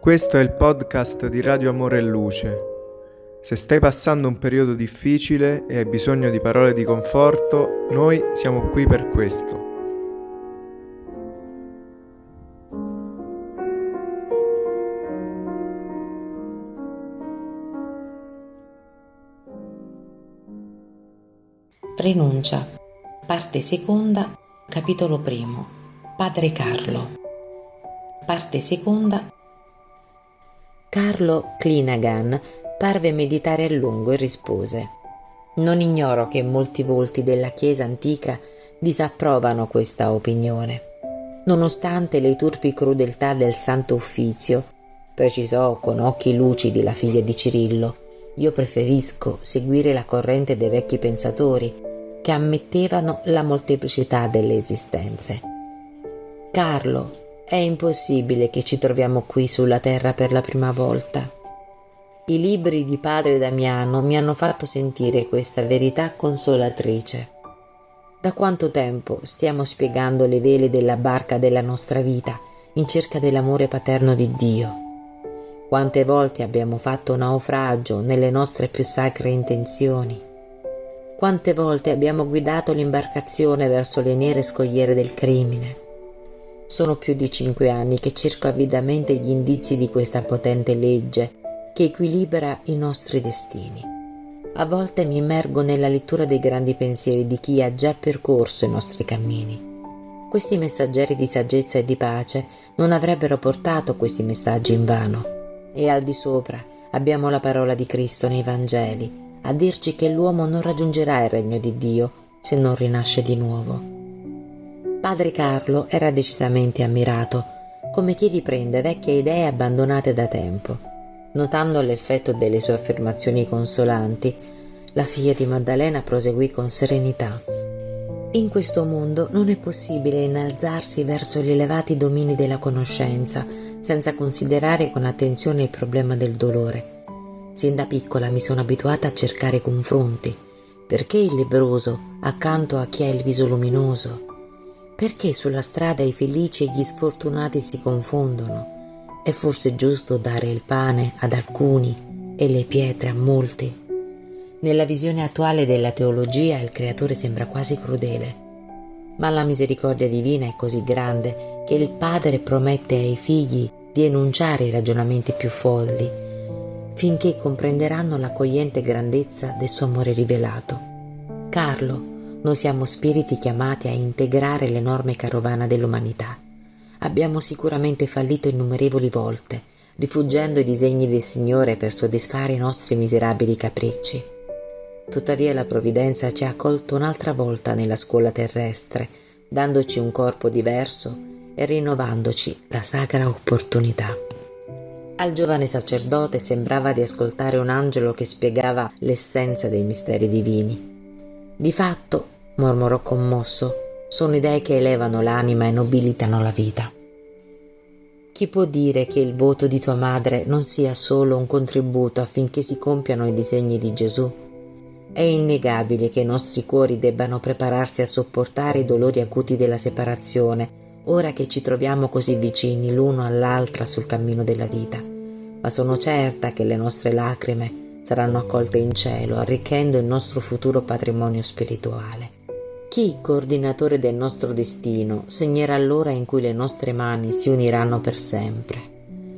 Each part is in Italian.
Questo è il podcast di Radio Amore e Luce. Se stai passando un periodo difficile e hai bisogno di parole di conforto, noi siamo qui per questo. Rinuncia, parte seconda, capitolo primo. Padre Carlo. Parte seconda. Carlo Clinagan parve meditare a lungo e rispose: Non ignoro che molti volti della Chiesa antica disapprovano questa opinione. Nonostante le turpi crudeltà del Santo Uffizio, precisò con occhi lucidi la figlia di Cirillo, io preferisco seguire la corrente dei vecchi pensatori che ammettevano la molteplicità delle esistenze. Carlo, è impossibile che ci troviamo qui sulla terra per la prima volta. I libri di padre Damiano mi hanno fatto sentire questa verità consolatrice. Da quanto tempo stiamo spiegando le vele della barca della nostra vita in cerca dell'amore paterno di Dio? Quante volte abbiamo fatto naufragio nelle nostre più sacre intenzioni? Quante volte abbiamo guidato l'imbarcazione verso le nere scogliere del crimine? Sono più di cinque anni che cerco avidamente gli indizi di questa potente legge che equilibra i nostri destini. A volte mi immergo nella lettura dei grandi pensieri di chi ha già percorso i nostri cammini. Questi messaggeri di saggezza e di pace non avrebbero portato questi messaggi in vano. E al di sopra abbiamo la parola di Cristo nei Vangeli, a dirci che l'uomo non raggiungerà il regno di Dio se non rinasce di nuovo. Padre Carlo era decisamente ammirato, come chi riprende vecchie idee abbandonate da tempo. Notando l'effetto delle sue affermazioni consolanti, la figlia di Maddalena proseguì con serenità. In questo mondo non è possibile innalzarsi verso gli elevati domini della conoscenza senza considerare con attenzione il problema del dolore Sin da piccola mi sono abituata a cercare confronti. Perché il lebroso accanto a chi ha il viso luminoso? Perché sulla strada i felici e gli sfortunati si confondono? È forse giusto dare il pane ad alcuni e le pietre a molti? Nella visione attuale della teologia il creatore sembra quasi crudele, ma la misericordia divina è così grande che il padre promette ai figli di enunciare i ragionamenti più folli finché comprenderanno l'accogliente grandezza del suo amore rivelato. Carlo, noi siamo spiriti chiamati a integrare l'enorme carovana dell'umanità. Abbiamo sicuramente fallito innumerevoli volte, rifuggendo i disegni del Signore per soddisfare i nostri miserabili capricci. Tuttavia la provvidenza ci ha accolto un'altra volta nella scuola terrestre, dandoci un corpo diverso e rinnovandoci la sacra opportunità. Al giovane sacerdote sembrava di ascoltare un angelo che spiegava l'essenza dei misteri divini. Di fatto, mormorò commosso, sono idee che elevano l'anima e nobilitano la vita. Chi può dire che il voto di tua madre non sia solo un contributo affinché si compiano i disegni di Gesù? È innegabile che i nostri cuori debbano prepararsi a sopportare i dolori acuti della separazione, ora che ci troviamo così vicini l'uno all'altra sul cammino della vita ma sono certa che le nostre lacrime saranno accolte in cielo, arricchendo il nostro futuro patrimonio spirituale. Chi, coordinatore del nostro destino, segnerà l'ora in cui le nostre mani si uniranno per sempre.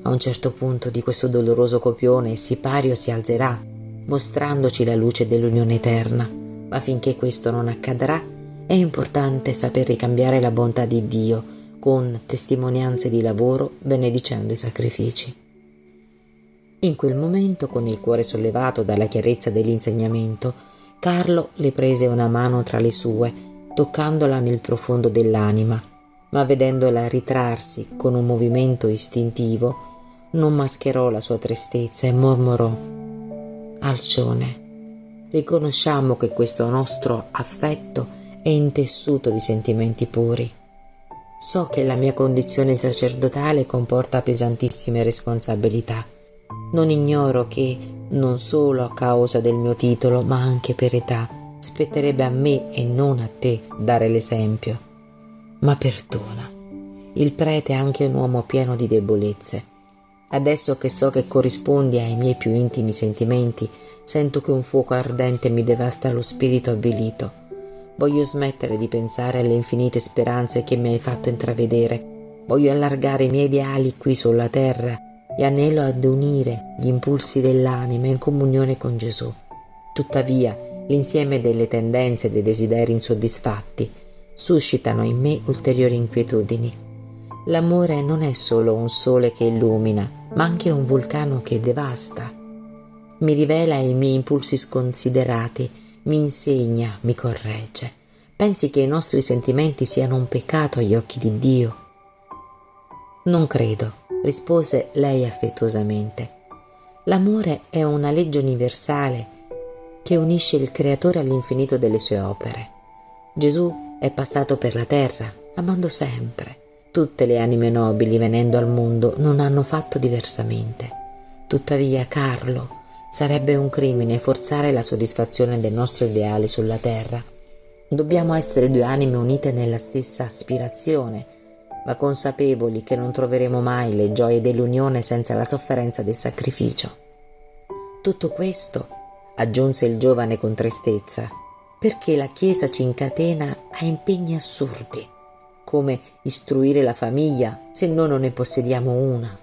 A un certo punto di questo doloroso copione il sipario si alzerà, mostrandoci la luce dell'unione eterna, ma finché questo non accadrà è importante saper ricambiare la bontà di Dio con testimonianze di lavoro benedicendo i sacrifici. In quel momento, con il cuore sollevato dalla chiarezza dell'insegnamento, Carlo le prese una mano tra le sue, toccandola nel profondo dell'anima, ma vedendola ritrarsi con un movimento istintivo, non mascherò la sua tristezza e mormorò Alcione, riconosciamo che questo nostro affetto è intessuto di sentimenti puri. So che la mia condizione sacerdotale comporta pesantissime responsabilità non ignoro che, non solo a causa del mio titolo, ma anche per età, spetterebbe a me e non a te dare l'esempio. Ma perdona. Il prete è anche un uomo pieno di debolezze. Adesso che so che corrispondi ai miei più intimi sentimenti, sento che un fuoco ardente mi devasta lo spirito avvilito. Voglio smettere di pensare alle infinite speranze che mi hai fatto intravedere. Voglio allargare i miei ideali qui sulla terra e anelo ad unire gli impulsi dell'anima in comunione con Gesù. Tuttavia, l'insieme delle tendenze e dei desideri insoddisfatti suscitano in me ulteriori inquietudini. L'amore non è solo un sole che illumina, ma anche un vulcano che devasta. Mi rivela i miei impulsi sconsiderati, mi insegna, mi corregge. Pensi che i nostri sentimenti siano un peccato agli occhi di Dio? Non credo, rispose lei affettuosamente. L'amore è una legge universale che unisce il Creatore all'infinito delle sue opere. Gesù è passato per la terra, amando sempre. Tutte le anime nobili venendo al mondo non hanno fatto diversamente. Tuttavia, Carlo, sarebbe un crimine forzare la soddisfazione dei nostri ideali sulla terra. Dobbiamo essere due anime unite nella stessa aspirazione, ma consapevoli che non troveremo mai le gioie dell'unione senza la sofferenza del sacrificio. Tutto questo, aggiunse il giovane con tristezza, perché la Chiesa ci incatena a impegni assurdi, come istruire la famiglia se noi non ne possediamo una.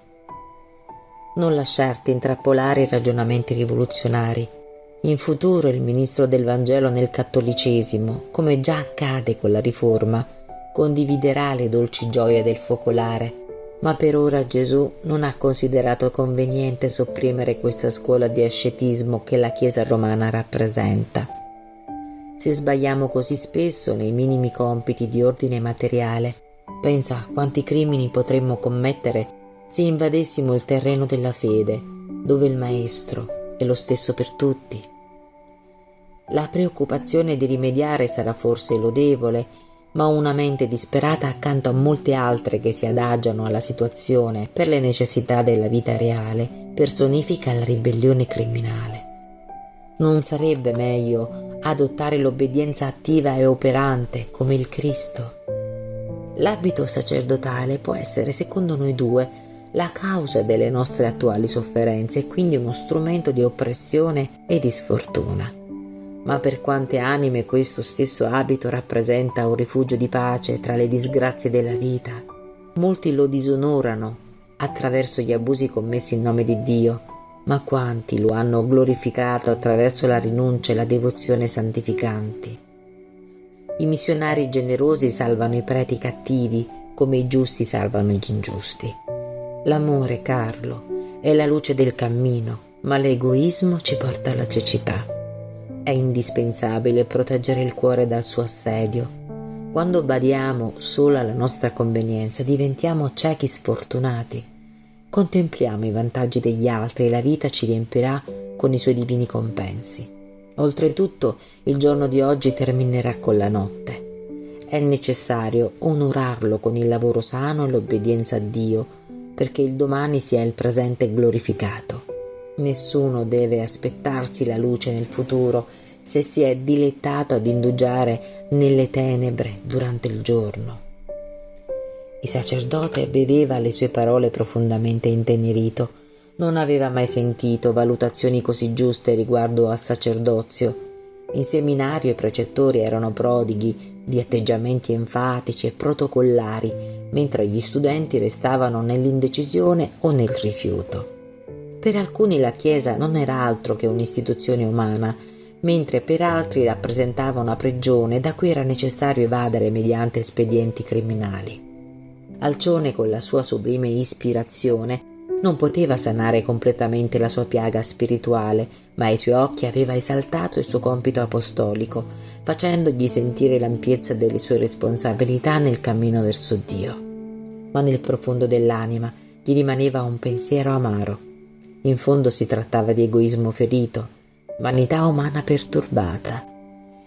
Non lasciarti intrappolare i ragionamenti rivoluzionari. In futuro il ministro del Vangelo nel cattolicesimo, come già accade con la Riforma, condividerà le dolci gioie del focolare, ma per ora Gesù non ha considerato conveniente sopprimere questa scuola di ascetismo che la Chiesa romana rappresenta. Se sbagliamo così spesso nei minimi compiti di ordine materiale, pensa quanti crimini potremmo commettere se invadessimo il terreno della fede, dove il Maestro è lo stesso per tutti. La preoccupazione di rimediare sarà forse lodevole, ma una mente disperata accanto a molte altre che si adagiano alla situazione per le necessità della vita reale personifica la ribellione criminale. Non sarebbe meglio adottare l'obbedienza attiva e operante come il Cristo. L'abito sacerdotale può essere, secondo noi due, la causa delle nostre attuali sofferenze e quindi uno strumento di oppressione e di sfortuna. Ma per quante anime questo stesso abito rappresenta un rifugio di pace tra le disgrazie della vita, molti lo disonorano attraverso gli abusi commessi in nome di Dio ma quanti lo hanno glorificato attraverso la rinuncia e la devozione santificanti. I missionari generosi salvano i preti cattivi come i giusti salvano gli ingiusti. L'amore, Carlo, è la luce del cammino, ma l'egoismo ci porta alla cecità. È indispensabile proteggere il cuore dal suo assedio. Quando badiamo solo alla nostra convenienza diventiamo ciechi sfortunati Contempliamo i vantaggi degli altri e la vita ci riempirà con i suoi divini compensi. Oltretutto, il giorno di oggi terminerà con la notte. È necessario onorarlo con il lavoro sano e l'obbedienza a Dio, perché il domani sia il presente glorificato. Nessuno deve aspettarsi la luce nel futuro se si è dilettato ad indugiare nelle tenebre durante il giorno. Il sacerdote beveva le sue parole profondamente intenerito. Non aveva mai sentito valutazioni così giuste riguardo al sacerdozio. In seminario i precettori erano prodighi di atteggiamenti enfatici e protocollari, mentre gli studenti restavano nell'indecisione o nel rifiuto. Per alcuni la Chiesa non era altro che un'istituzione umana, mentre per altri rappresentava una prigione da cui era necessario evadere mediante espedienti criminali. Alcione, con la sua sublime ispirazione, non poteva sanare completamente la sua piaga spirituale, ma ai suoi occhi aveva esaltato il suo compito apostolico, facendogli sentire l'ampiezza delle sue responsabilità nel cammino verso Dio. Ma nel profondo dell'anima gli rimaneva un pensiero amaro. In fondo si trattava di egoismo ferito, vanità umana perturbata.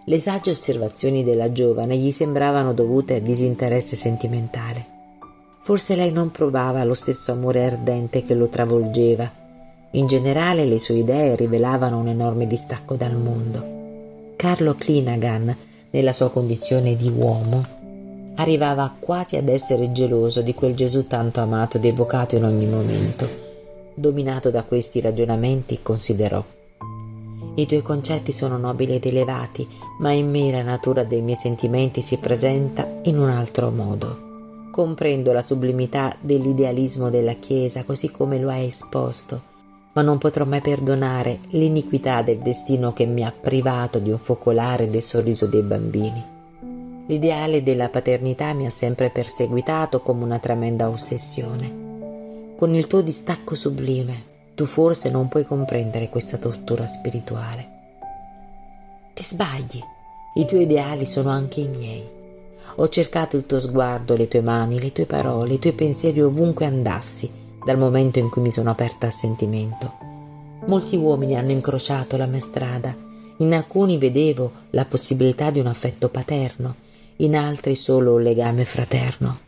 Le sagge osservazioni della giovane gli sembravano dovute a disinteresse sentimentale. Forse lei non provava lo stesso amore ardente che lo travolgeva. In generale le sue idee rivelavano un enorme distacco dal mondo. Carlo Klinagan, nella sua condizione di uomo, arrivava quasi ad essere geloso di quel Gesù tanto amato ed evocato in ogni momento. Dominato da questi ragionamenti, considerò. I tuoi concetti sono nobili ed elevati, ma in me la natura dei miei sentimenti si presenta in un altro modo. Comprendo la sublimità dell'idealismo della Chiesa così come lo hai esposto, ma non potrò mai perdonare l'iniquità del destino che mi ha privato di un focolare del sorriso dei bambini. L'ideale della paternità mi ha sempre perseguitato come una tremenda ossessione. Con il tuo distacco sublime, tu forse non puoi comprendere questa tortura spirituale. Ti sbagli, i tuoi ideali sono anche i miei. Ho cercato il tuo sguardo, le tue mani, le tue parole, i tuoi pensieri ovunque andassi, dal momento in cui mi sono aperta al sentimento. Molti uomini hanno incrociato la mia strada, in alcuni vedevo la possibilità di un affetto paterno, in altri solo un legame fraterno.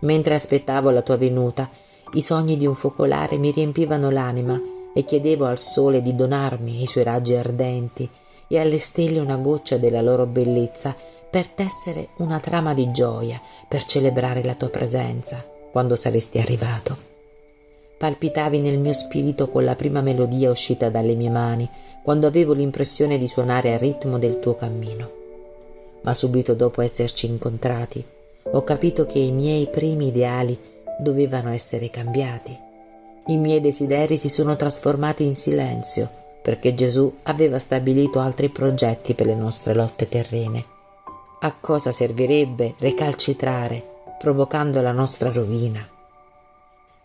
Mentre aspettavo la tua venuta, i sogni di un focolare mi riempivano l'anima e chiedevo al sole di donarmi i suoi raggi ardenti e alle stelle una goccia della loro bellezza per tessere una trama di gioia, per celebrare la tua presenza quando saresti arrivato. Palpitavi nel mio spirito con la prima melodia uscita dalle mie mani, quando avevo l'impressione di suonare al ritmo del tuo cammino. Ma subito dopo esserci incontrati, ho capito che i miei primi ideali dovevano essere cambiati. I miei desideri si sono trasformati in silenzio, perché Gesù aveva stabilito altri progetti per le nostre lotte terrene a cosa servirebbe recalcitrare, provocando la nostra rovina?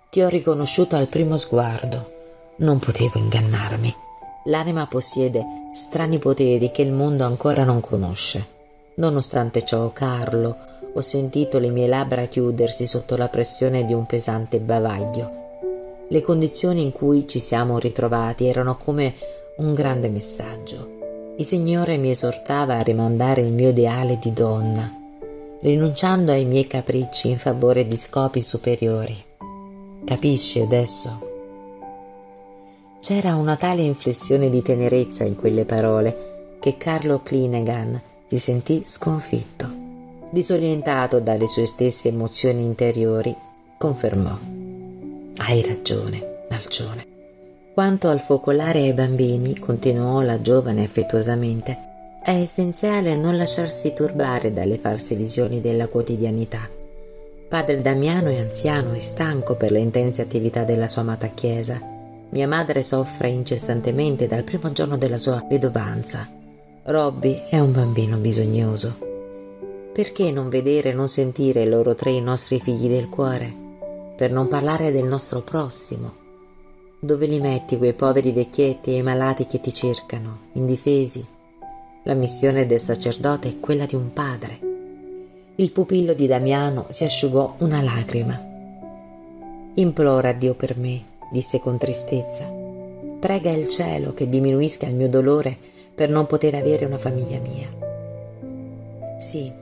Ti ho riconosciuto al primo sguardo. Non potevo ingannarmi. L'anima possiede strani poteri che il mondo ancora non conosce. Nonostante ciò, Carlo, ho sentito le mie labbra chiudersi sotto la pressione di un pesante bavaglio. Le condizioni in cui ci siamo ritrovati erano come un grande messaggio. Il Signore mi esortava a rimandare il mio ideale di donna, rinunciando ai miei capricci in favore di scopi superiori. Capisci adesso? C'era una tale inflessione di tenerezza in quelle parole che Carlo Klinegan si sentì sconfitto. Disorientato dalle sue stesse emozioni interiori, confermò. Hai ragione, Alcione. Quanto al focolare ai bambini, continuò la giovane affettuosamente, è essenziale non lasciarsi turbare dalle false visioni della quotidianità. Padre Damiano è anziano e stanco per le intense attività della sua amata chiesa. Mia madre soffre incessantemente dal primo giorno della sua vedovanza. Robby è un bambino bisognoso. Perché non vedere e non sentire loro tre i nostri figli del cuore? Per non parlare del nostro prossimo, dove li metti quei poveri vecchietti e i malati che ti cercano, indifesi? La missione del sacerdote è quella di un padre. Il pupillo di Damiano si asciugò una lacrima. Implora Dio per me, disse con tristezza. Prega il cielo che diminuisca il mio dolore per non poter avere una famiglia mia. Sì,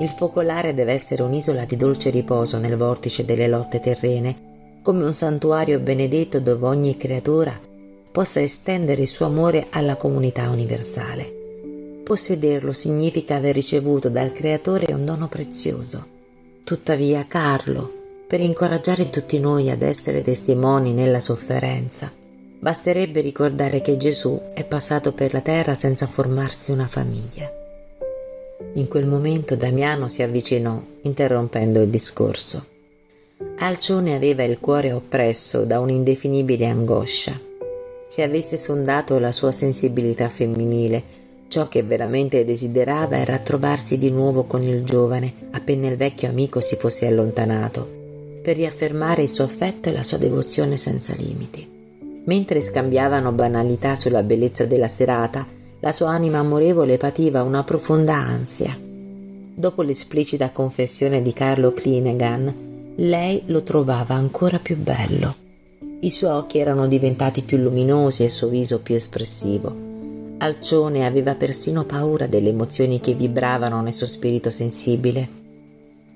il focolare deve essere un'isola di dolce riposo nel vortice delle lotte terrene come un santuario benedetto dove ogni creatura possa estendere il suo amore alla comunità universale. Possederlo significa aver ricevuto dal Creatore un dono prezioso. Tuttavia, Carlo, per incoraggiare tutti noi ad essere testimoni nella sofferenza, basterebbe ricordare che Gesù è passato per la terra senza formarsi una famiglia. In quel momento Damiano si avvicinò, interrompendo il discorso. Alcione aveva il cuore oppresso da un'indefinibile angoscia. Se avesse sondato la sua sensibilità femminile, ciò che veramente desiderava era trovarsi di nuovo con il giovane, appena il vecchio amico si fosse allontanato, per riaffermare il suo affetto e la sua devozione senza limiti. Mentre scambiavano banalità sulla bellezza della serata, la sua anima amorevole pativa una profonda ansia. Dopo l'esplicita confessione di Carlo Klinegan, lei lo trovava ancora più bello. I suoi occhi erano diventati più luminosi e il suo viso più espressivo. Alcione aveva persino paura delle emozioni che vibravano nel suo spirito sensibile.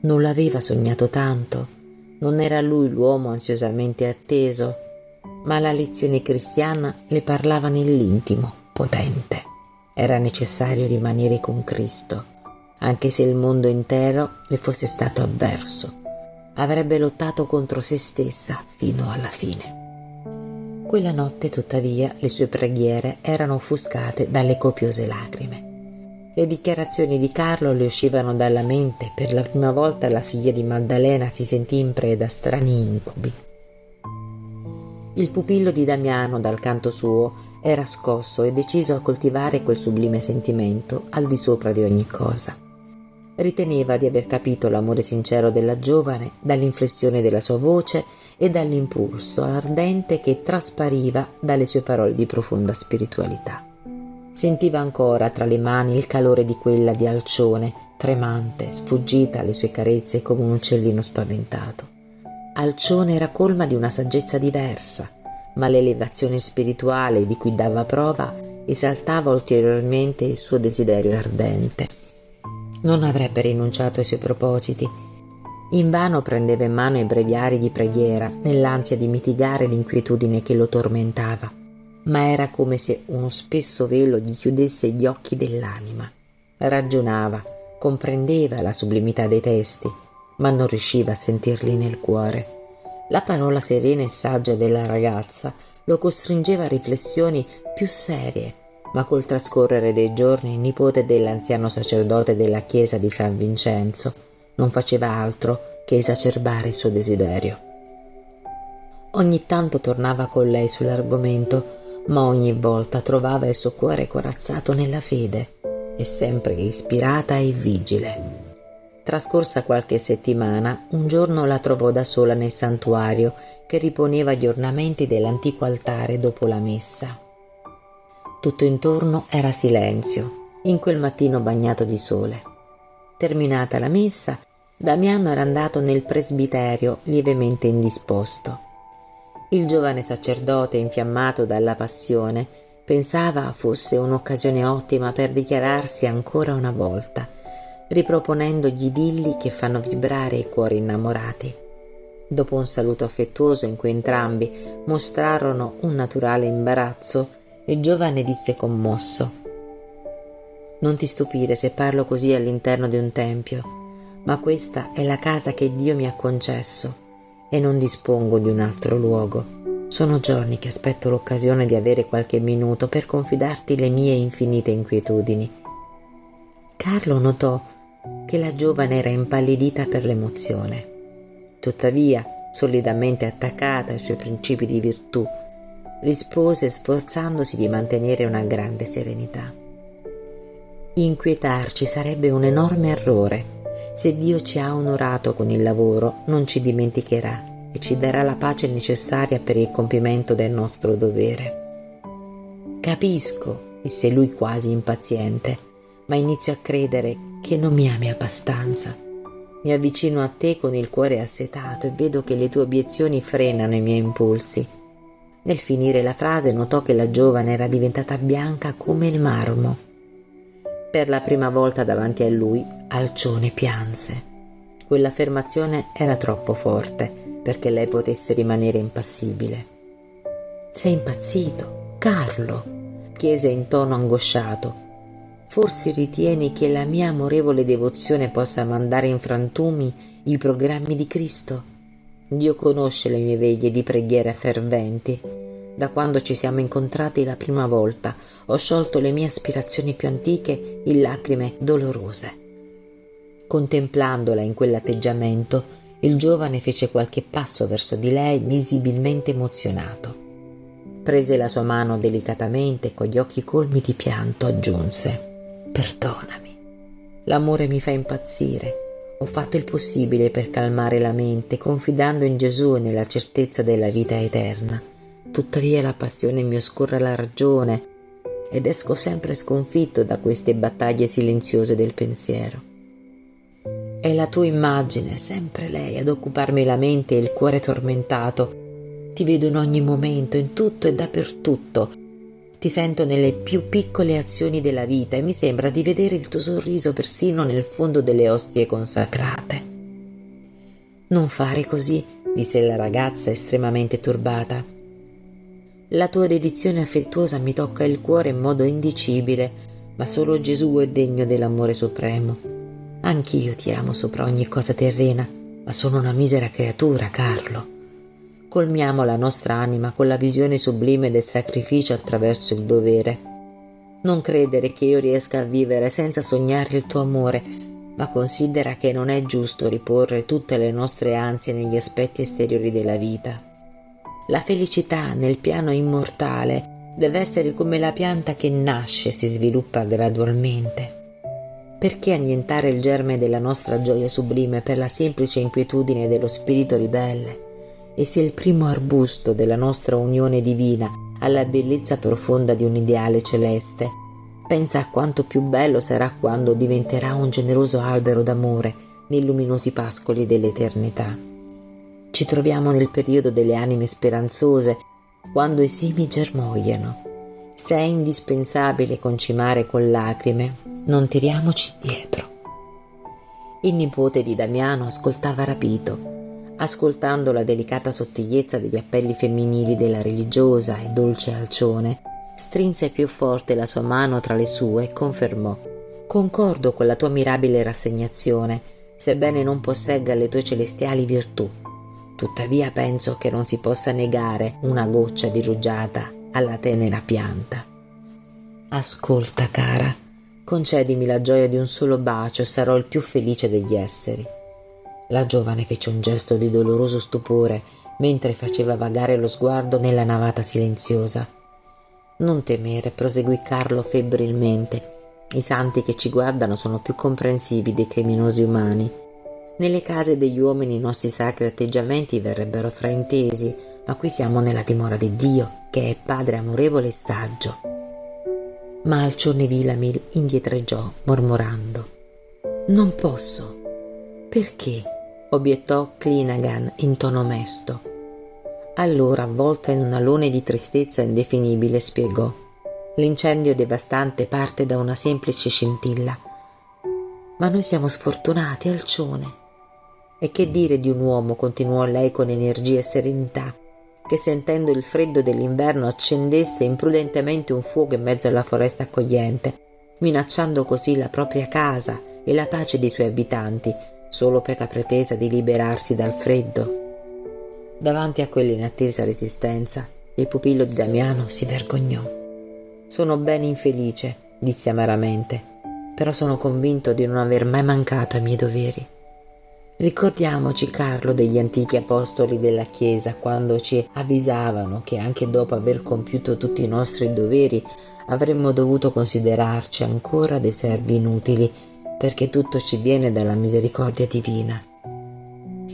Non l'aveva sognato tanto, non era lui l'uomo ansiosamente atteso, ma la lezione cristiana le parlava nell'intimo, potente. Era necessario rimanere con Cristo, anche se il mondo intero le fosse stato avverso avrebbe lottato contro se stessa fino alla fine. Quella notte, tuttavia, le sue preghiere erano offuscate dalle copiose lacrime. Le dichiarazioni di Carlo le uscivano dalla mente. Per la prima volta la figlia di Maddalena si sentì in preda a strani incubi. Il pupillo di Damiano, dal canto suo, era scosso e deciso a coltivare quel sublime sentimento al di sopra di ogni cosa. Riteneva di aver capito l'amore sincero della giovane dall'inflessione della sua voce e dall'impulso ardente che traspariva dalle sue parole di profonda spiritualità. Sentiva ancora tra le mani il calore di quella di Alcione, tremante, sfuggita alle sue carezze come un uccellino spaventato. Alcione era colma di una saggezza diversa, ma l'elevazione spirituale di cui dava prova esaltava ulteriormente il suo desiderio ardente. Non avrebbe rinunciato ai suoi propositi. Invano prendeva in mano i breviari di preghiera nell'ansia di mitigare l'inquietudine che lo tormentava, ma era come se uno spesso velo gli chiudesse gli occhi dell'anima. Ragionava, comprendeva la sublimità dei testi, ma non riusciva a sentirli nel cuore. La parola serena e saggia della ragazza lo costringeva a riflessioni più serie, ma col trascorrere dei giorni il nipote dell'anziano sacerdote della chiesa di San Vincenzo non faceva altro che esacerbare il suo desiderio. Ogni tanto tornava con lei sull'argomento, ma ogni volta trovava il suo cuore corazzato nella fede e sempre ispirata e vigile. Trascorsa qualche settimana, un giorno la trovò da sola nel santuario che riponeva gli ornamenti dell'antico altare dopo la messa. Tutto intorno era silenzio, in quel mattino bagnato di sole. Terminata la messa, Damiano era andato nel presbiterio lievemente indisposto. Il giovane sacerdote, infiammato dalla passione, pensava fosse un'occasione ottima per dichiararsi ancora una volta riproponendo gli idilli che fanno vibrare i cuori innamorati. Dopo un saluto affettuoso in cui entrambi mostrarono un naturale imbarazzo, il giovane disse commosso Non ti stupire se parlo così all'interno di un tempio, ma questa è la casa che Dio mi ha concesso e non dispongo di un altro luogo. Sono giorni che aspetto l'occasione di avere qualche minuto per confidarti le mie infinite inquietudini. Carlo notò che la giovane era impallidita per l'emozione. Tuttavia, solidamente attaccata ai suoi principi di virtù, rispose sforzandosi di mantenere una grande serenità. Inquietarci sarebbe un enorme errore. Se Dio ci ha onorato con il lavoro, non ci dimenticherà e ci darà la pace necessaria per il compimento del nostro dovere. Capisco, disse lui quasi impaziente, ma inizio a credere che non mi ami abbastanza. Mi avvicino a te con il cuore assetato e vedo che le tue obiezioni frenano i miei impulsi. Nel finire la frase notò che la giovane era diventata bianca come il marmo. Per la prima volta davanti a lui, Alcione pianse. Quell'affermazione era troppo forte perché lei potesse rimanere impassibile. Sei impazzito, Carlo, chiese in tono angosciato Forse ritieni che la mia amorevole devozione possa mandare in frantumi i programmi di Cristo? Dio conosce le mie veglie di preghiera ferventi. Da quando ci siamo incontrati la prima volta ho sciolto le mie aspirazioni più antiche in lacrime dolorose. Contemplandola in quell'atteggiamento, il giovane fece qualche passo verso di lei visibilmente emozionato. Prese la sua mano delicatamente e con gli occhi colmi di pianto aggiunse Perdonami. L'amore mi fa impazzire. Ho fatto il possibile per calmare la mente, confidando in Gesù e nella certezza della vita eterna. Tuttavia la passione mi oscura la ragione ed esco sempre sconfitto da queste battaglie silenziose del pensiero. È la tua immagine, sempre lei, ad occuparmi la mente e il cuore tormentato. Ti vedo in ogni momento, in tutto e dappertutto, ti sento nelle più piccole azioni della vita e mi sembra di vedere il tuo sorriso persino nel fondo delle ostie consacrate. Non fare così, disse la ragazza estremamente turbata. La tua dedizione affettuosa mi tocca il cuore in modo indicibile, ma solo Gesù è degno dell'amore supremo. Anch'io ti amo sopra ogni cosa terrena, ma sono una misera creatura, Carlo. Colmiamo la nostra anima con la visione sublime del sacrificio attraverso il dovere. Non credere che io riesca a vivere senza sognare il tuo amore, ma considera che non è giusto riporre tutte le nostre ansie negli aspetti esteriori della vita. La felicità nel piano immortale deve essere come la pianta che nasce e si sviluppa gradualmente. Perché annientare il germe della nostra gioia sublime per la semplice inquietudine dello spirito ribelle? E se il primo arbusto della nostra unione divina alla bellezza profonda di un ideale celeste, pensa a quanto più bello sarà quando diventerà un generoso albero d'amore nei luminosi pascoli dell'eternità. Ci troviamo nel periodo delle anime speranzose, quando i semi germogliano. Se è indispensabile concimare con lacrime non tiriamoci dietro. Il nipote di Damiano ascoltava rapito, ascoltando la delicata sottigliezza degli appelli femminili della religiosa e dolce Alcione, strinse più forte la sua mano tra le sue e confermò Concordo con la tua mirabile rassegnazione, sebbene non possegga le tue celestiali virtù. Tuttavia penso che non si possa negare una goccia di rugiada alla tenera pianta. Ascolta, cara, Concedimi la gioia di un solo bacio e sarò il più felice degli esseri. La giovane fece un gesto di doloroso stupore mentre faceva vagare lo sguardo nella navata silenziosa. Non temere, proseguì Carlo febbrilmente. I santi che ci guardano sono più comprensivi dei criminosi umani. Nelle case degli uomini i nostri sacri atteggiamenti verrebbero fraintesi, ma qui siamo nella dimora di Dio, che è Padre amorevole e saggio ma Alcione Vilamil indietreggiò, mormorando. Non posso. Perché? Obiettò Clinagan in tono mesto. Allora, avvolta in un alone di tristezza indefinibile, spiegò. L'incendio devastante parte da una semplice scintilla. Ma noi siamo sfortunati, Alcione. E che dire di un uomo, continuò lei con energia e serenità, che sentendo il freddo dell'inverno accendesse imprudentemente un fuoco in mezzo alla foresta accogliente, minacciando così la propria casa e la pace dei suoi abitanti, solo per la pretesa di liberarsi dal freddo. Davanti a quell'inattesa resistenza, il pupillo di Damiano si vergognò. Sono ben infelice, disse amaramente, però sono convinto di non aver mai mancato ai miei doveri. Ricordiamoci, Carlo, degli antichi apostoli della Chiesa, quando ci avvisavano che anche dopo aver compiuto tutti i nostri doveri avremmo dovuto considerarci ancora dei servi inutili, perché tutto ci viene dalla misericordia divina.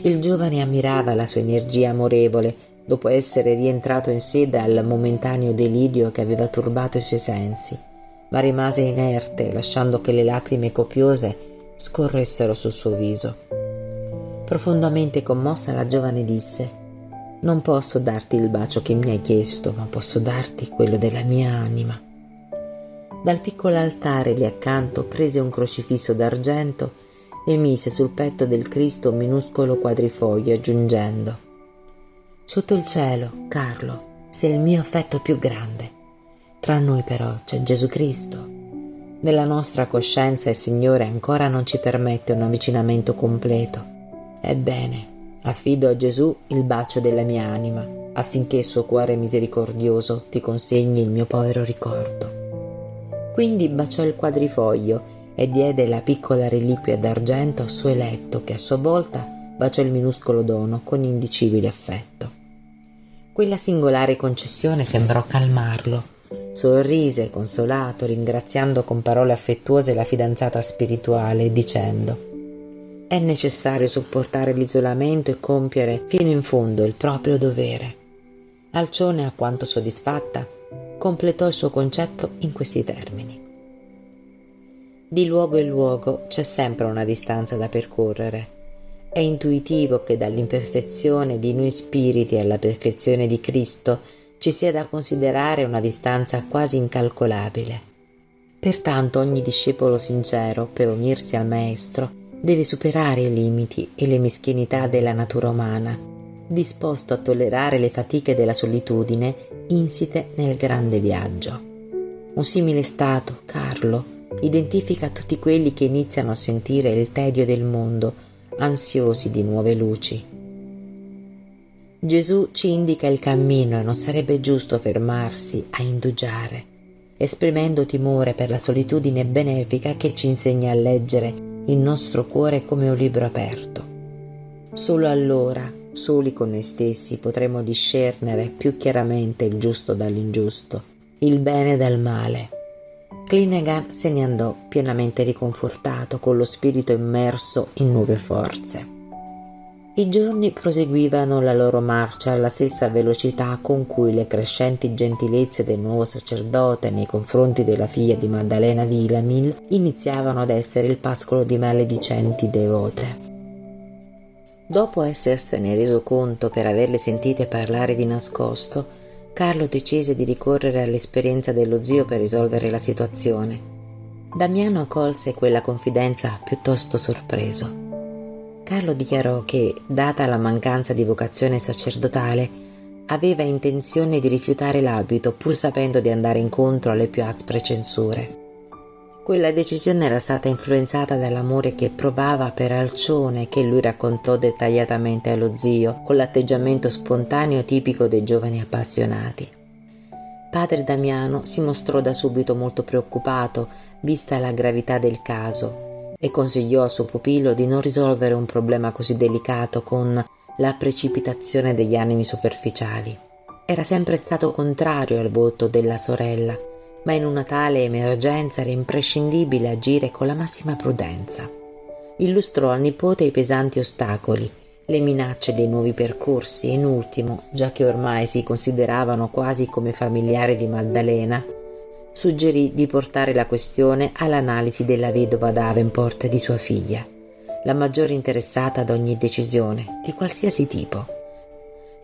Il giovane ammirava la sua energia amorevole dopo essere rientrato in sé dal momentaneo delirio che aveva turbato i suoi sensi, ma rimase inerte lasciando che le lacrime copiose scorressero sul suo viso. Profondamente commossa la giovane disse Non posso darti il bacio che mi hai chiesto, ma posso darti quello della mia anima. Dal piccolo altare lì accanto prese un crocifisso d'argento e mise sul petto del Cristo un minuscolo quadrifoglio aggiungendo Sotto il cielo, Carlo, sei il mio affetto più grande. Tra noi però c'è Gesù Cristo. Nella nostra coscienza il Signore ancora non ci permette un avvicinamento completo Ebbene, affido a Gesù il bacio della mia anima, affinché il suo cuore misericordioso ti consegni il mio povero ricordo. Quindi baciò il quadrifoglio e diede la piccola reliquia d'argento al suo eletto, che a sua volta baciò il minuscolo dono con indicibile affetto. Quella singolare concessione sembrò calmarlo. Sorrise consolato, ringraziando con parole affettuose la fidanzata spirituale, dicendo è necessario sopportare l'isolamento e compiere fino in fondo il proprio dovere. Alcione, alquanto soddisfatta, completò il suo concetto in questi termini. Di luogo in luogo c'è sempre una distanza da percorrere. È intuitivo che dall'imperfezione di noi spiriti alla perfezione di Cristo ci sia da considerare una distanza quasi incalcolabile. Pertanto ogni discepolo sincero, per unirsi al Maestro, deve superare i limiti e le meschinità della natura umana, disposto a tollerare le fatiche della solitudine insite nel grande viaggio. Un simile stato, Carlo, identifica tutti quelli che iniziano a sentire il tedio del mondo, ansiosi di nuove luci. Gesù ci indica il cammino e non sarebbe giusto fermarsi a indugiare, esprimendo timore per la solitudine benefica che ci insegna a leggere il nostro cuore come un libro aperto. Solo allora, soli con noi stessi, potremo discernere più chiaramente il giusto dall'ingiusto, il bene dal male. Clinegan se ne andò pienamente riconfortato, con lo spirito immerso in nuove forze. I giorni proseguivano la loro marcia alla stessa velocità con cui le crescenti gentilezze del nuovo sacerdote nei confronti della figlia di Maddalena Vilamil iniziavano ad essere il pascolo di maledicenti devote. Dopo essersene reso conto per averle sentite parlare di nascosto, Carlo decise di ricorrere all'esperienza dello zio per risolvere la situazione. Damiano accolse quella confidenza piuttosto sorpreso. Carlo dichiarò che, data la mancanza di vocazione sacerdotale, aveva intenzione di rifiutare l'abito pur sapendo di andare incontro alle più aspre censure. Quella decisione era stata influenzata dall'amore che provava per Alcione che lui raccontò dettagliatamente allo zio, con l'atteggiamento spontaneo tipico dei giovani appassionati. Padre Damiano si mostrò da subito molto preoccupato, vista la gravità del caso, e consigliò a suo pupillo di non risolvere un problema così delicato con la precipitazione degli animi superficiali. Era sempre stato contrario al voto della sorella, ma in una tale emergenza era imprescindibile agire con la massima prudenza. Illustrò al nipote i pesanti ostacoli, le minacce dei nuovi percorsi e in ultimo, già che ormai si consideravano quasi come familiari di Maddalena, suggerì di portare la questione all'analisi della vedova Davenport di sua figlia, la maggiore interessata ad ogni decisione, di qualsiasi tipo.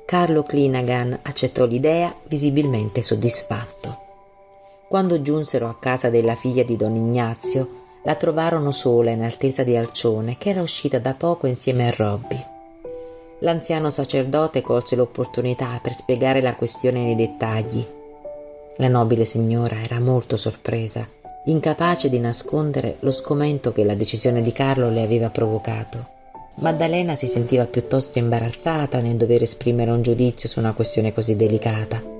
Carlo Clinagan accettò l'idea visibilmente soddisfatto. Quando giunsero a casa della figlia di don Ignazio, la trovarono sola in altezza di Alcione, che era uscita da poco insieme a Robby. L'anziano sacerdote colse l'opportunità per spiegare la questione nei dettagli la nobile signora era molto sorpresa, incapace di nascondere lo scomento che la decisione di Carlo le aveva provocato. Maddalena si sentiva piuttosto imbarazzata nel dover esprimere un giudizio su una questione così delicata.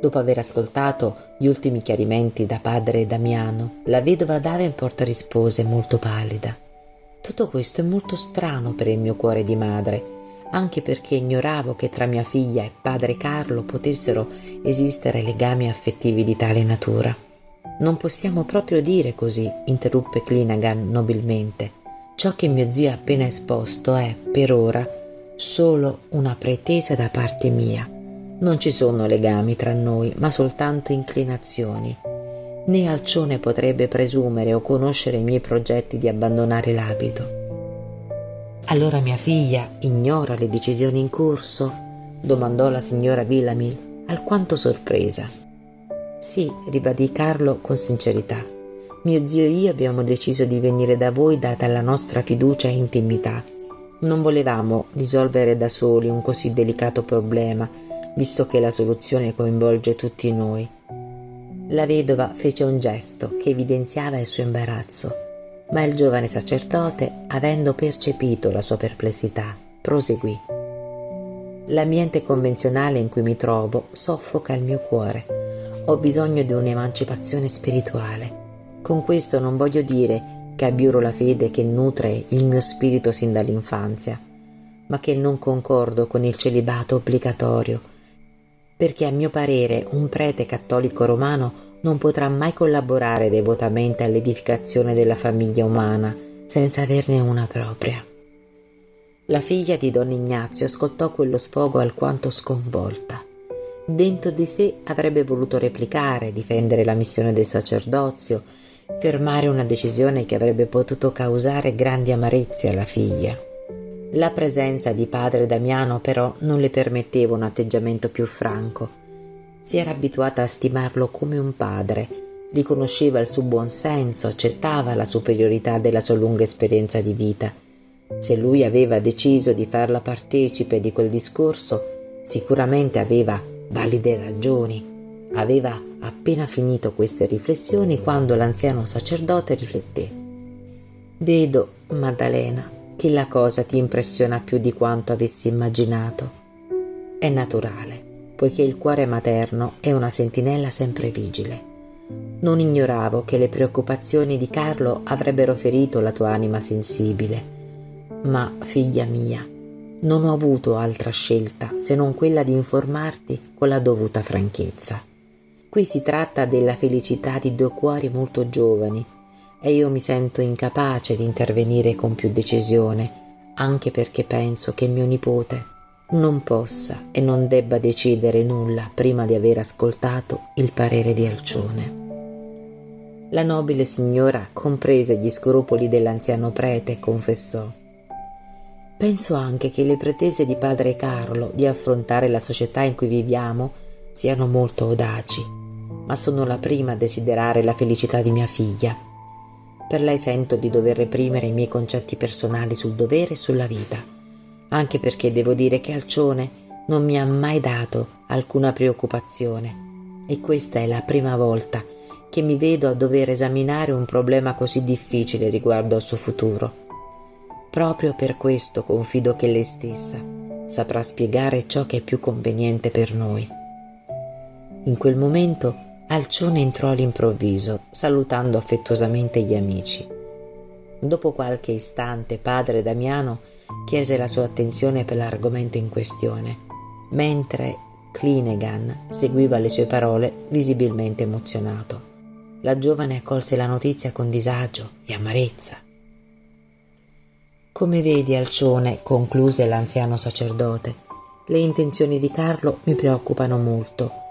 Dopo aver ascoltato gli ultimi chiarimenti da padre Damiano, la vedova Davenport rispose molto pallida. Tutto questo è molto strano per il mio cuore di madre anche perché ignoravo che tra mia figlia e padre Carlo potessero esistere legami affettivi di tale natura. Non possiamo proprio dire così, interruppe Clinagan nobilmente. Ciò che mio zio ha appena esposto è, per ora, solo una pretesa da parte mia. Non ci sono legami tra noi, ma soltanto inclinazioni. Né Alcione potrebbe presumere o conoscere i miei progetti di abbandonare l'abito. Allora mia figlia ignora le decisioni in corso? domandò la signora Villamil, alquanto sorpresa. Sì, ribadì Carlo con sincerità. Mio zio e io abbiamo deciso di venire da voi data la nostra fiducia e intimità. Non volevamo risolvere da soli un così delicato problema, visto che la soluzione coinvolge tutti noi. La vedova fece un gesto che evidenziava il suo imbarazzo ma il giovane sacerdote, avendo percepito la sua perplessità, proseguì. L'ambiente convenzionale in cui mi trovo soffoca il mio cuore. Ho bisogno di un'emancipazione spirituale. Con questo non voglio dire che abbiuro la fede che nutre il mio spirito sin dall'infanzia, ma che non concordo con il celibato obbligatorio, perché a mio parere un prete cattolico romano non potrà mai collaborare devotamente all'edificazione della famiglia umana senza averne una propria. La figlia di don Ignazio ascoltò quello sfogo alquanto sconvolta. Dentro di sé avrebbe voluto replicare, difendere la missione del sacerdozio, fermare una decisione che avrebbe potuto causare grandi amarezze alla figlia. La presenza di padre Damiano però non le permetteva un atteggiamento più franco si era abituata a stimarlo come un padre, riconosceva il suo buon senso, accettava la superiorità della sua lunga esperienza di vita. Se lui aveva deciso di farla partecipe di quel discorso, sicuramente aveva valide ragioni. Aveva appena finito queste riflessioni quando l'anziano sacerdote rifletté. Vedo, Maddalena, che la cosa ti impressiona più di quanto avessi immaginato. È naturale, poiché il cuore materno è una sentinella sempre vigile. Non ignoravo che le preoccupazioni di Carlo avrebbero ferito la tua anima sensibile. Ma, figlia mia, non ho avuto altra scelta se non quella di informarti con la dovuta franchezza. Qui si tratta della felicità di due cuori molto giovani e io mi sento incapace di intervenire con più decisione, anche perché penso che mio nipote non possa e non debba decidere nulla prima di aver ascoltato il parere di Alcione. La nobile signora comprese gli scrupoli dell'anziano prete e confessò Penso anche che le pretese di padre Carlo di affrontare la società in cui viviamo siano molto audaci, ma sono la prima a desiderare la felicità di mia figlia. Per lei sento di dover reprimere i miei concetti personali sul dovere e sulla vita, anche perché devo dire che Alcione non mi ha mai dato alcuna preoccupazione e questa è la prima volta che mi vedo a dover esaminare un problema così difficile riguardo al suo futuro. Proprio per questo confido che lei stessa saprà spiegare ciò che è più conveniente per noi. In quel momento Alcione entrò all'improvviso, salutando affettuosamente gli amici. Dopo qualche istante padre Damiano chiese la sua attenzione per l'argomento in questione, mentre Clinegan seguiva le sue parole visibilmente emozionato. La giovane accolse la notizia con disagio e amarezza. Come vedi, Alcione, concluse l'anziano sacerdote, le intenzioni di Carlo mi preoccupano molto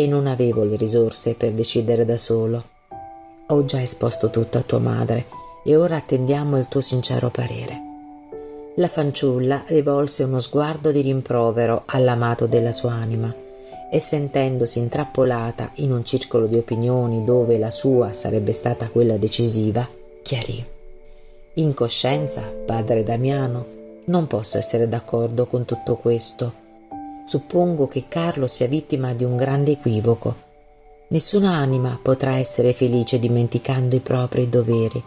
e non avevo le risorse per decidere da solo. Ho già esposto tutto a tua madre e ora attendiamo il tuo sincero parere. La fanciulla rivolse uno sguardo di rimprovero all'amato della sua anima e sentendosi intrappolata in un circolo di opinioni dove la sua sarebbe stata quella decisiva, chiarì. In coscienza, padre Damiano, non posso essere d'accordo con tutto questo. Suppongo che Carlo sia vittima di un grande equivoco. Nessuna anima potrà essere felice dimenticando i propri doveri.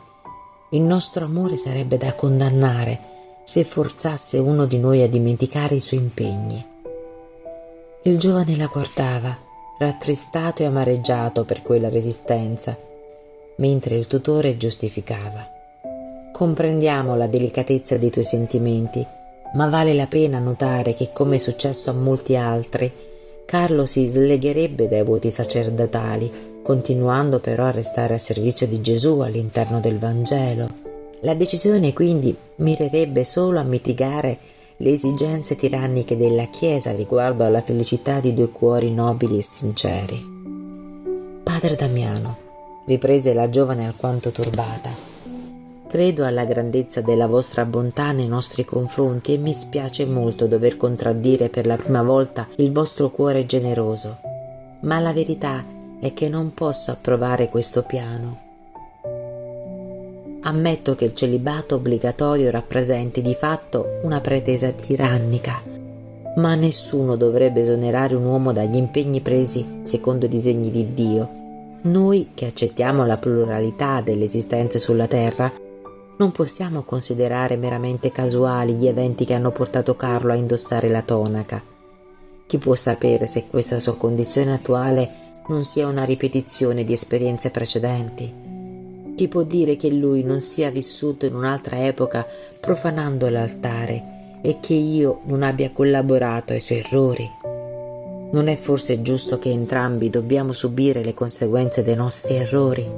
Il nostro amore sarebbe da condannare se forzasse uno di noi a dimenticare i suoi impegni. Il giovane la guardava, rattristato e amareggiato per quella resistenza, mentre il tutore giustificava. Comprendiamo la delicatezza dei tuoi sentimenti, ma vale la pena notare che, come è successo a molti altri, Carlo si slegherebbe dai voti sacerdotali, continuando però a restare a servizio di Gesù all'interno del Vangelo. La decisione quindi mirerebbe solo a mitigare le esigenze tiranniche della Chiesa riguardo alla felicità di due cuori nobili e sinceri. Padre Damiano, riprese la giovane alquanto turbata, Credo alla grandezza della vostra bontà nei nostri confronti e mi spiace molto dover contraddire per la prima volta il vostro cuore generoso. Ma la verità è che non posso approvare questo piano. Ammetto che il celibato obbligatorio rappresenti di fatto una pretesa tirannica, ma nessuno dovrebbe esonerare un uomo dagli impegni presi secondo i disegni di Dio. Noi che accettiamo la pluralità delle esistenze sulla terra non possiamo considerare meramente casuali gli eventi che hanno portato Carlo a indossare la tonaca. Chi può sapere se questa sua condizione attuale non sia una ripetizione di esperienze precedenti? Chi può dire che lui non sia vissuto in un'altra epoca profanando l'altare e che io non abbia collaborato ai suoi errori? Non è forse giusto che entrambi dobbiamo subire le conseguenze dei nostri errori?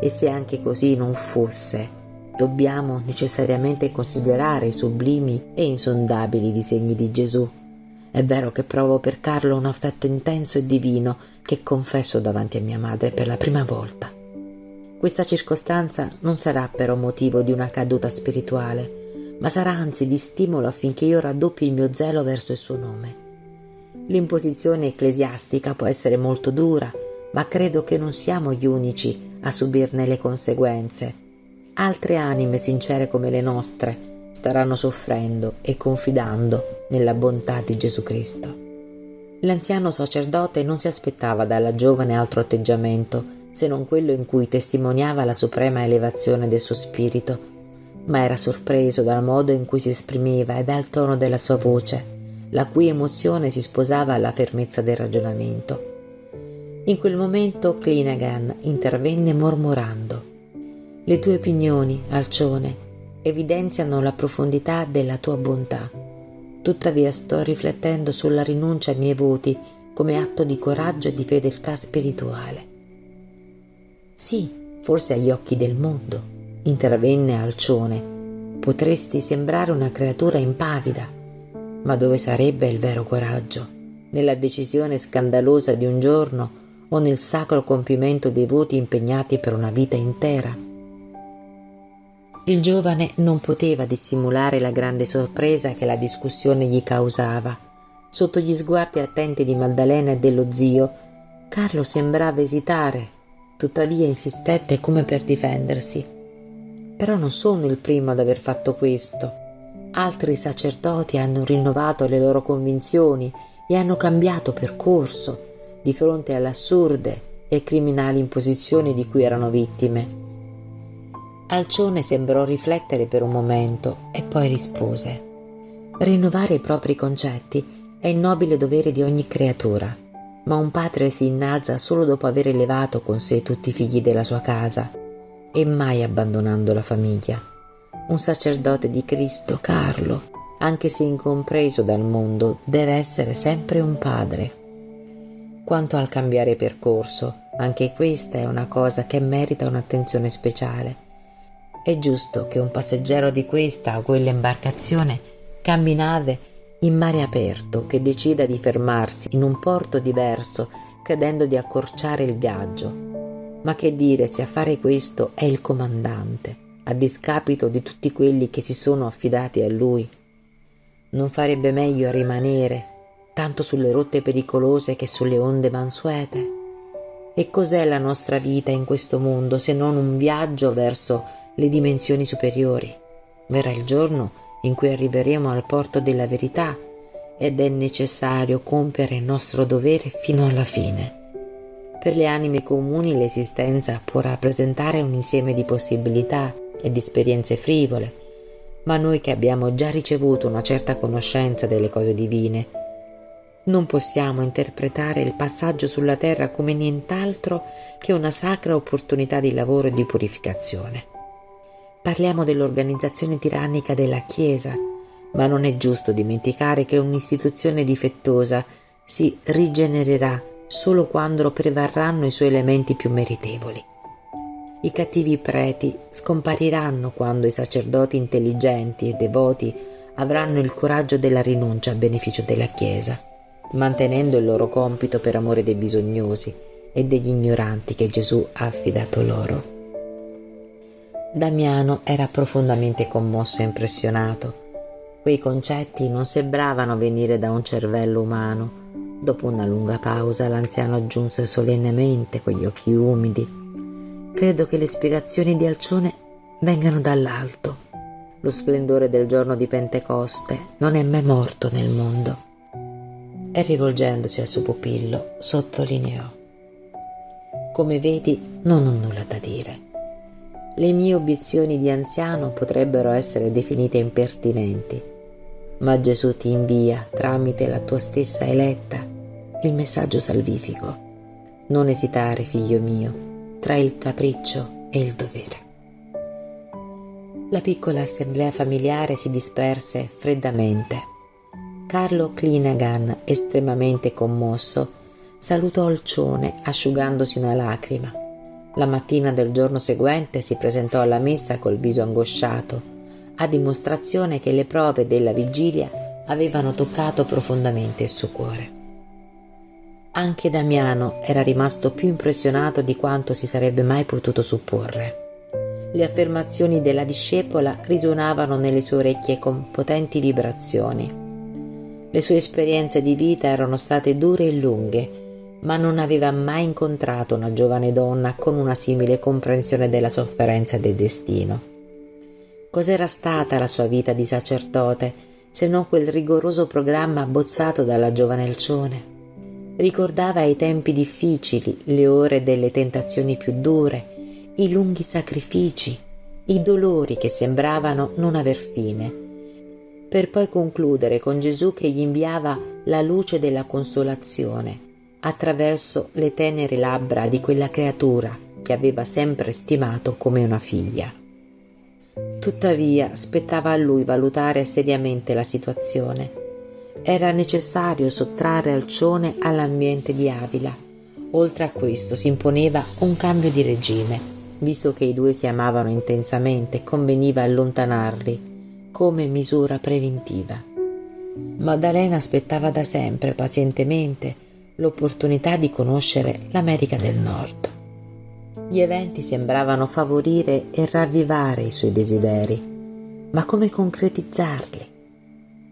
E se anche così non fosse, dobbiamo necessariamente considerare i sublimi e insondabili disegni di Gesù. È vero che provo per Carlo un affetto intenso e divino che confesso davanti a mia madre per la prima volta. Questa circostanza non sarà però motivo di una caduta spirituale, ma sarà anzi di stimolo affinché io raddoppi il mio zelo verso il suo nome. L'imposizione ecclesiastica può essere molto dura, ma credo che non siamo gli unici a subirne le conseguenze altre anime sincere come le nostre staranno soffrendo e confidando nella bontà di Gesù Cristo. L'anziano sacerdote non si aspettava dalla giovane altro atteggiamento se non quello in cui testimoniava la suprema elevazione del suo spirito, ma era sorpreso dal modo in cui si esprimeva e dal tono della sua voce, la cui emozione si sposava alla fermezza del ragionamento. In quel momento Clinagan intervenne mormorando. Le tue opinioni, Alcione, evidenziano la profondità della tua bontà. Tuttavia sto riflettendo sulla rinuncia ai miei voti come atto di coraggio e di fedeltà spirituale. Sì, forse agli occhi del mondo, intervenne Alcione. Potresti sembrare una creatura impavida, ma dove sarebbe il vero coraggio? Nella decisione scandalosa di un giorno o nel sacro compimento dei voti impegnati per una vita intera? Il giovane non poteva dissimulare la grande sorpresa che la discussione gli causava. Sotto gli sguardi attenti di Maddalena e dello zio, Carlo sembrava esitare, tuttavia insistette come per difendersi. Però non sono il primo ad aver fatto questo. Altri sacerdoti hanno rinnovato le loro convinzioni e hanno cambiato percorso di fronte alle assurde e criminali imposizioni di cui erano vittime. Alcione sembrò riflettere per un momento e poi rispose Rinnovare i propri concetti è il nobile dovere di ogni creatura, ma un padre si innalza solo dopo aver elevato con sé tutti i figli della sua casa e mai abbandonando la famiglia un sacerdote di Cristo, Carlo, anche se incompreso dal mondo, deve essere sempre un padre. Quanto al cambiare percorso, anche questa è una cosa che merita un'attenzione speciale. È giusto che un passeggero di questa o quella imbarcazione cambi nave in mare aperto che decida di fermarsi in un porto diverso credendo di accorciare il viaggio. Ma che dire se a fare questo è il comandante? a discapito di tutti quelli che si sono affidati a lui. Non farebbe meglio rimanere tanto sulle rotte pericolose che sulle onde mansuete? E cos'è la nostra vita in questo mondo se non un viaggio verso le dimensioni superiori? Verrà il giorno in cui arriveremo al porto della verità ed è necessario compiere il nostro dovere fino alla fine. Per le anime comuni l'esistenza può rappresentare un insieme di possibilità e di esperienze frivole, ma noi che abbiamo già ricevuto una certa conoscenza delle cose divine, non possiamo interpretare il passaggio sulla terra come nient'altro che una sacra opportunità di lavoro e di purificazione. Parliamo dell'organizzazione tirannica della Chiesa, ma non è giusto dimenticare che un'istituzione difettosa si rigenererà solo quando prevarranno i suoi elementi più meritevoli. I cattivi preti scompariranno quando i sacerdoti intelligenti e devoti avranno il coraggio della rinuncia a beneficio della Chiesa, mantenendo il loro compito per amore dei bisognosi e degli ignoranti che Gesù ha affidato loro. Damiano era profondamente commosso e impressionato. Quei concetti non sembravano venire da un cervello umano. Dopo una lunga pausa l'anziano aggiunse solennemente, con gli occhi umidi, Credo che le spiegazioni di Alcione vengano dall'alto. Lo splendore del giorno di Pentecoste non è mai morto nel mondo. E rivolgendosi al suo pupillo, sottolineò. Come vedi, non ho nulla da dire. Le mie obiezioni di anziano potrebbero essere definite impertinenti, ma Gesù ti invia, tramite la tua stessa eletta, il messaggio salvifico. Non esitare, figlio mio, tra il capriccio e il dovere. La piccola assemblea familiare si disperse freddamente. Carlo Clinagan, estremamente commosso, salutò Olcione asciugandosi una lacrima. La mattina del giorno seguente si presentò alla messa col viso angosciato, a dimostrazione che le prove della vigilia avevano toccato profondamente il suo cuore. Anche Damiano era rimasto più impressionato di quanto si sarebbe mai potuto supporre. Le affermazioni della discepola risuonavano nelle sue orecchie con potenti vibrazioni. Le sue esperienze di vita erano state dure e lunghe, ma non aveva mai incontrato una giovane donna con una simile comprensione della sofferenza e del destino. Cos'era stata la sua vita di sacerdote se non quel rigoroso programma abbozzato dalla giovane Alcione? Ricordava i tempi difficili, le ore delle tentazioni più dure, i lunghi sacrifici, i dolori che sembravano non aver fine. per poi concludere con Gesù che gli inviava la luce della consolazione attraverso le tenere labbra di quella creatura che aveva sempre stimato come una figlia. Tuttavia spettava a lui valutare seriamente la situazione. Era necessario sottrarre Alcione all'ambiente di Avila. Oltre a questo si imponeva un cambio di regime, visto che i due si amavano intensamente conveniva allontanarli come misura preventiva. Maddalena aspettava da sempre pazientemente l'opportunità di conoscere l'America del Nord. Gli eventi sembravano favorire e ravvivare i suoi desideri, ma come concretizzarli?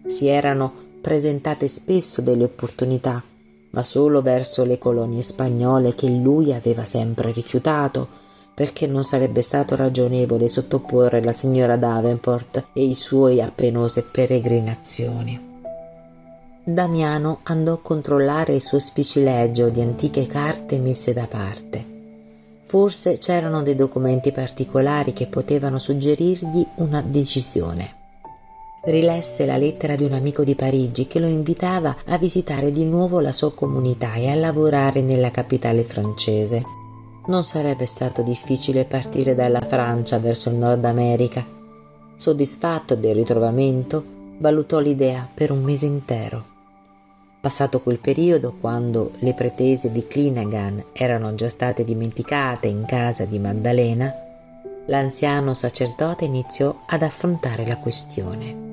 Si erano presentate spesso delle opportunità, ma solo verso le colonie spagnole che lui aveva sempre rifiutato, perché non sarebbe stato ragionevole sottoporre la signora Davenport e i suoi a penose peregrinazioni. Damiano andò a controllare il suo spicileggio di antiche carte messe da parte. Forse c'erano dei documenti particolari che potevano suggerirgli una decisione. Rilesse la lettera di un amico di Parigi che lo invitava a visitare di nuovo la sua comunità e a lavorare nella capitale francese. Non sarebbe stato difficile partire dalla Francia verso il Nord America. Soddisfatto del ritrovamento, valutò l'idea per un mese intero. Passato quel periodo, quando le pretese di Clinagan erano già state dimenticate in casa di Maddalena, l'anziano sacerdote iniziò ad affrontare la questione.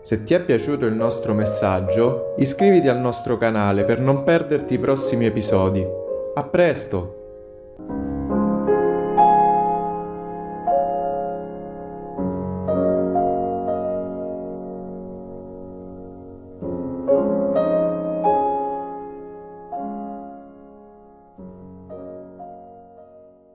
Se ti è piaciuto il nostro messaggio, iscriviti al nostro canale per non perderti i prossimi episodi. A presto!